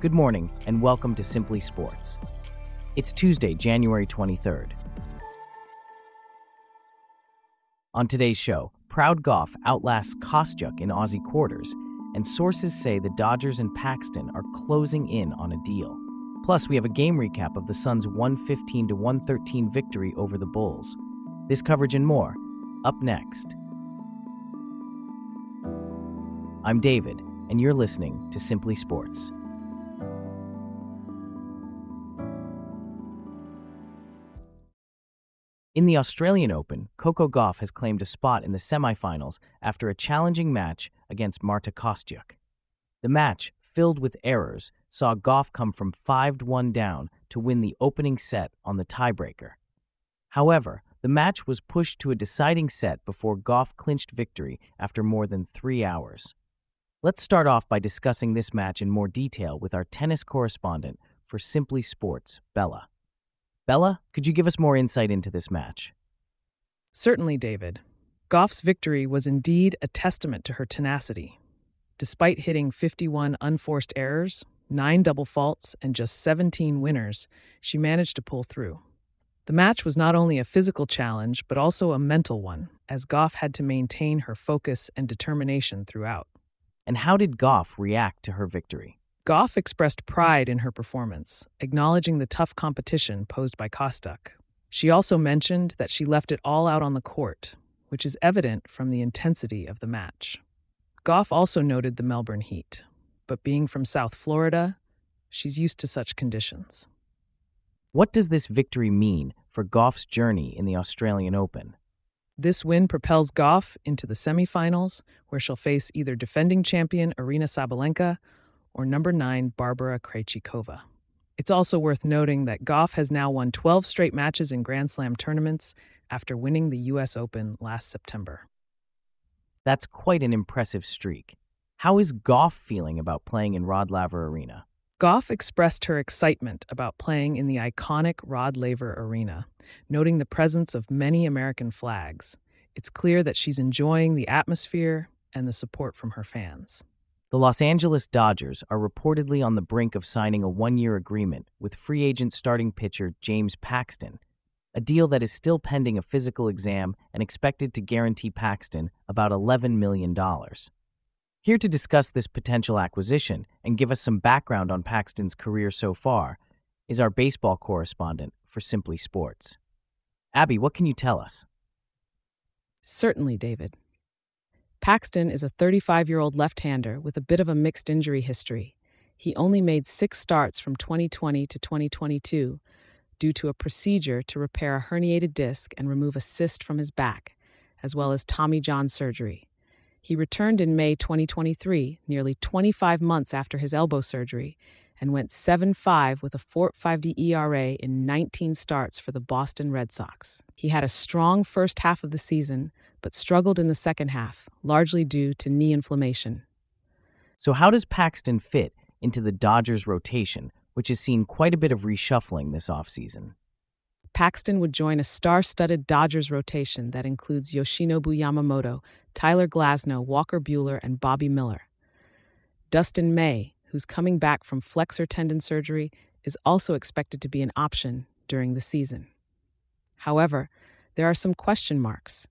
Good morning, and welcome to Simply Sports. It's Tuesday, January 23rd. On today's show, Proud Gauff outlasts Kostyuk in Aussie quarters, and sources say the Dodgers and Paxton are closing in on a deal. Plus, we have a game recap of the Suns' 115 113 victory over the Bulls. This coverage and more, up next. I'm David, and you're listening to Simply Sports. In the Australian Open, Coco Gauff has claimed a spot in the semifinals after a challenging match against Marta Kostyuk. The match, filled with errors, saw Gauff come from 5 1 down to win the opening set on the tiebreaker. However, the match was pushed to a deciding set before Gauff clinched victory after more than three hours. Let's start off by discussing this match in more detail with our tennis correspondent for Simply Sports, Bella. Bella, could you give us more insight into this match? Certainly, David. Gauff's victory was indeed a testament to her tenacity. Despite hitting 51 unforced errors, 9 double faults, and just 17 winners, she managed to pull through. The match was not only a physical challenge, but also a mental one, as Gauff had to maintain her focus and determination throughout. And how did Gauff react to her victory? Gauff expressed mm. pride in her performance, acknowledging the tough competition posed by Kostyuk. She also mentioned that she left it all out on the court, which is evident from the intensity of the match. Gauff also noted the Melbourne heat, but being from South Florida, she's used to such conditions. What does this victory mean for Gauff's journey in the Australian Open? This win propels Gauff into the semifinals, where she'll face either defending champion Aryna Sabalenka or number 9 Barbara Krejcikova. It's also worth noting that Gauff has now won 12 straight matches in Grand Slam tournaments after winning the US Open last September. That's quite an impressive streak. How is Gauff feeling about playing in Rod Laver Arena? Gauff expressed her excitement about playing in the iconic Rod Laver Arena, noting the presence of many American flags. It's clear that she's enjoying the atmosphere and the support from her fans. The Los Angeles Dodgers are reportedly on the brink of signing a one year agreement with free agent starting pitcher James Paxton, a deal that is still pending a physical exam and expected to guarantee Paxton about $11 million. Here to discuss this potential acquisition and give us some background on Paxton's career so far is our baseball correspondent for Simply Sports. Abby, what can you tell us? Certainly, David. Paxton is a 35 year old left hander with a bit of a mixed injury history. He only made six starts from 2020 to 2022 due to a procedure to repair a herniated disc and remove a cyst from his back, as well as Tommy John surgery. He returned in May 2023, nearly 25 months after his elbow surgery, and went 7 5 with a 4.5D ERA in 19 starts for the Boston Red Sox. He had a strong first half of the season, but struggled in the second half, largely due to knee inflammation. So, how does Paxton fit into the Dodgers' rotation, which has seen quite a bit of reshuffling this offseason? Paxton would join a star studded Dodgers rotation that includes Yoshinobu Yamamoto, Tyler Glasnow, Walker Buehler, and Bobby Miller. Dustin May, who's coming back from flexor tendon surgery, is also expected to be an option during the season. However, there are some question marks.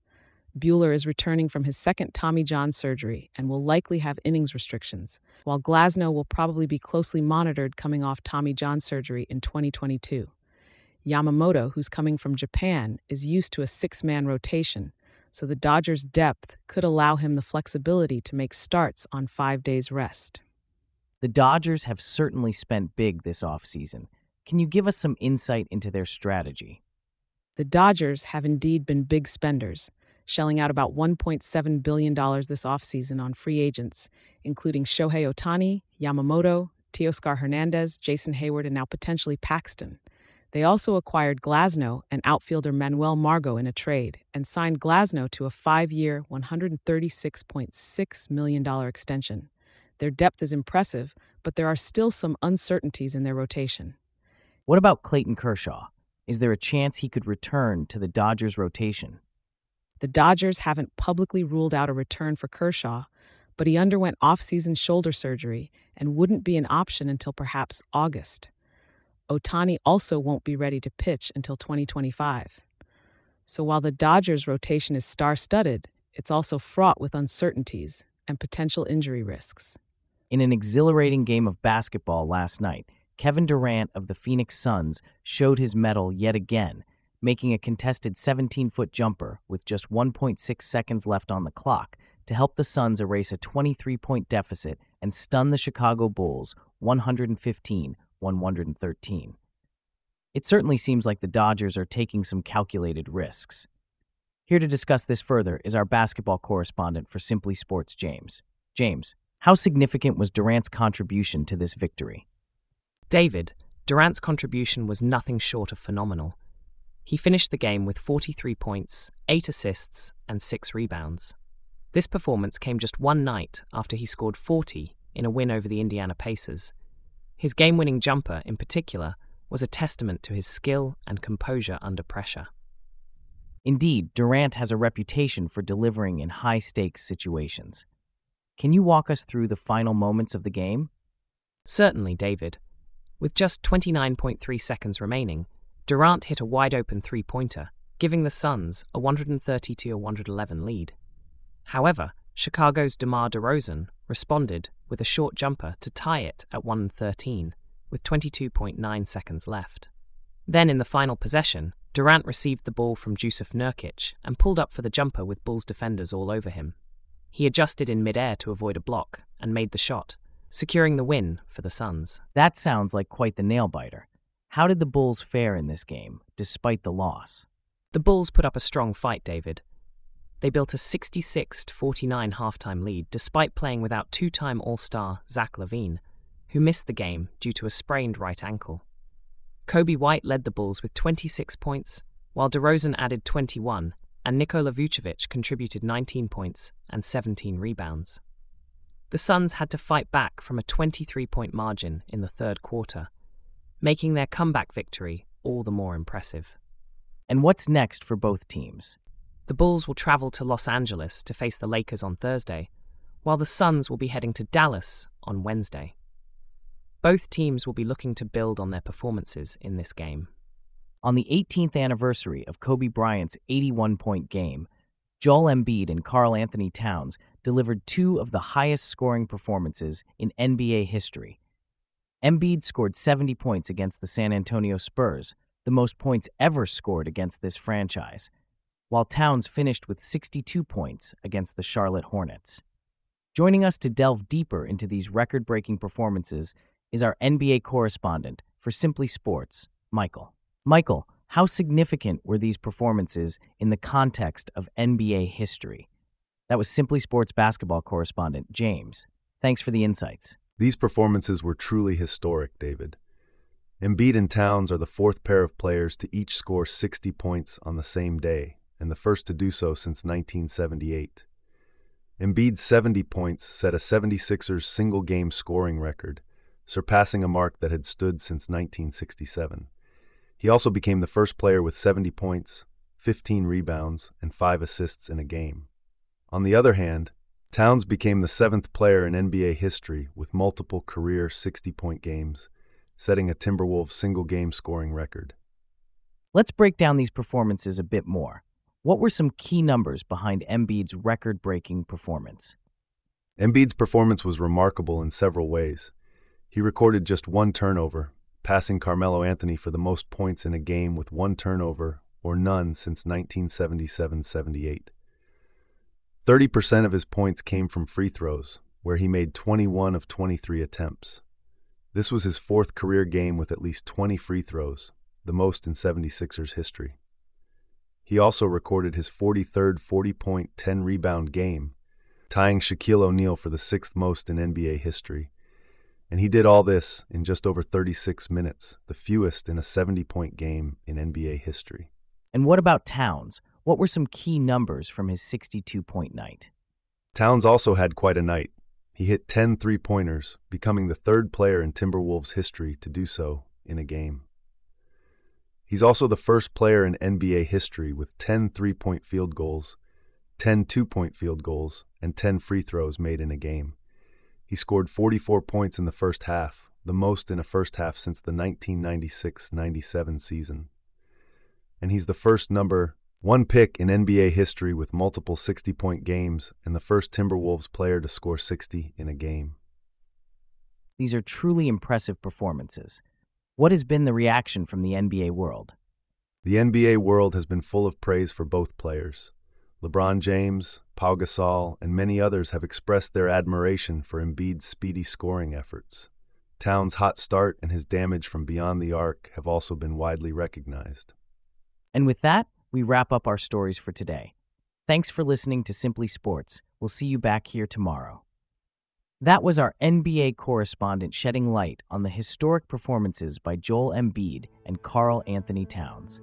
Buehler is returning from his second Tommy John surgery and will likely have innings restrictions, while Glasnow will probably be closely monitored coming off Tommy John surgery in 2022. Yamamoto, who's coming from Japan, is used to a six man rotation, so the Dodgers' depth could allow him the flexibility to make starts on five days' rest. The Dodgers have certainly spent big this offseason. Can you give us some insight into their strategy? The Dodgers have indeed been big spenders, shelling out about $1.7 billion this offseason on free agents, including Shohei Ohtani, Yamamoto, Teoscar Hernandez, Jason Heyward, and now potentially Paxton. They also acquired Glasnow and outfielder Manuel Margot in a trade and signed Glasnow to a five year, $136.6 million extension. Their depth is impressive, but there are still some uncertainties in their rotation. What about Clayton Kershaw? Is there a chance he could return to the Dodgers rotation? The Dodgers haven't publicly ruled out a return for Kershaw, but he underwent off season shoulder surgery and wouldn't be an option until perhaps August. Ohtani also won't be ready to pitch until 2025. So while the Dodgers' rotation is star studded, it's also fraught with uncertainties and potential injury risks. In an exhilarating game of basketball last night, Kevin Durant of the Phoenix Suns showed his mettle yet again, making a contested 17 foot jumper with just 1.6 seconds left on the clock to help the Suns erase a 23 point deficit and stun the Chicago Bulls 115 113. It certainly seems like the Dodgers are taking some calculated risks. Here to discuss this further is our basketball correspondent for Simply Sports, James. James, how significant was Durant's contribution to this victory? David, Durant's contribution was nothing short of phenomenal. He finished the game with 43 points, 8 assists, and 6 rebounds. This performance came just one night after he scored 40 in a win over the Indiana Pacers. His game winning jumper, in particular, was a testament to his skill and composure under pressure. Indeed, Durant has a reputation for delivering in high stakes situations. Can you walk us through the final moments of the game? Certainly, David. With just 29.3 seconds remaining, Durant hit a wide open three pointer, giving the Suns a 130 111 lead. However, Chicago's DeMar DeRozan responded with a short jumper to tie it at 113, with 22.9 seconds left. Then, in the final possession, Durant received the ball from Jusuf Nurkic and pulled up for the jumper with Bulls defenders all over him. He adjusted in midair to avoid a block and made the shot, securing the win for the Suns. That sounds like quite the nail biter. How did the Bulls fare in this game, despite the loss? The Bulls put up a strong fight, David, they built a 66 49 halftime lead despite playing without two time All Star Zach LaVine, who missed the game due to a sprained right ankle. Coby White led the Bulls with 26 points, while DeRozan added 21, and Nikola Vucevic contributed 19 points and 17 rebounds. The Suns had to fight back from a 23 point margin in the third quarter, making their comeback victory all the more impressive. And what's next for both teams? The Bulls will travel to Los Angeles to face the Lakers on Thursday, while the Suns will be heading to Dallas on Wednesday. Both teams will be looking to build on their performances in this game. On the 18th anniversary of Kobe Bryant's 81 point game, Joel Embiid and Karl-Anthony Towns delivered two of the highest scoring performances in NBA history. Embiid scored 70 points against the San Antonio Spurs, the most points ever scored against this franchise while Towns finished with 62 points against the Charlotte Hornets. Joining us to delve deeper into these record breaking performances is our NBA correspondent for Simply Sports, Michael. Michael, how significant were these performances in the context of NBA history? That was Simply Sports basketball correspondent James. Thanks for the insights. These performances were truly historic, David. Embiid and Towns are the fourth pair of players to each score 60 points on the same day, and the first to do so since 1978. Embiid's 70 points set a 76ers single game scoring record, surpassing a mark that had stood since 1967. He also became the first player with 70 points, 15 rebounds, and 5 assists in a game. On the other hand, Towns became the seventh player in NBA history with multiple career 60 point games, setting a Timberwolves single game scoring record. Let's break down these performances a bit more. What were some key numbers behind Embiid's record breaking performance? Embiid's performance was remarkable in several ways. He recorded just one turnover, passing Carmelo Anthony for the most points in a game with one turnover or none since 1977 78. 30% of his points came from free throws, where he made 21 of 23 attempts. This was his fourth career game with at least 20 free throws, the most in 76ers history. He also recorded his 43rd 40 point, 10 rebound game, tying Shaquille O'Neal for the sixth most in NBA history. And he did all this in just over 36 minutes, the fewest in a 70 point game in NBA history. And what about Towns? What were some key numbers from his 62 point night? Towns also had quite a night. He hit 10 three pointers, becoming the third player in Timberwolves history to do so in a game. He's also the first player in NBA history with 10 three point field goals, 10 two point field goals, and 10 free throws made in a game. He scored 44 points in the first half, the most in a first half since the 1996 97 season. And he's the first number one pick in NBA history with multiple 60 point games and the first Timberwolves player to score 60 in a game. These are truly impressive performances. What has been the reaction from the NBA world? The NBA world has been full of praise for both players. LeBron James, Pau Gasol, and many others have expressed their admiration for Embiid's speedy scoring efforts. Towns' hot start and his damage from beyond the arc have also been widely recognized. And with that, we wrap up our stories for today. Thanks for listening to Simply Sports. We'll see you back here tomorrow. That was our NBA correspondent shedding light on the historic performances by Joel Embiid and Karl Anthony Towns.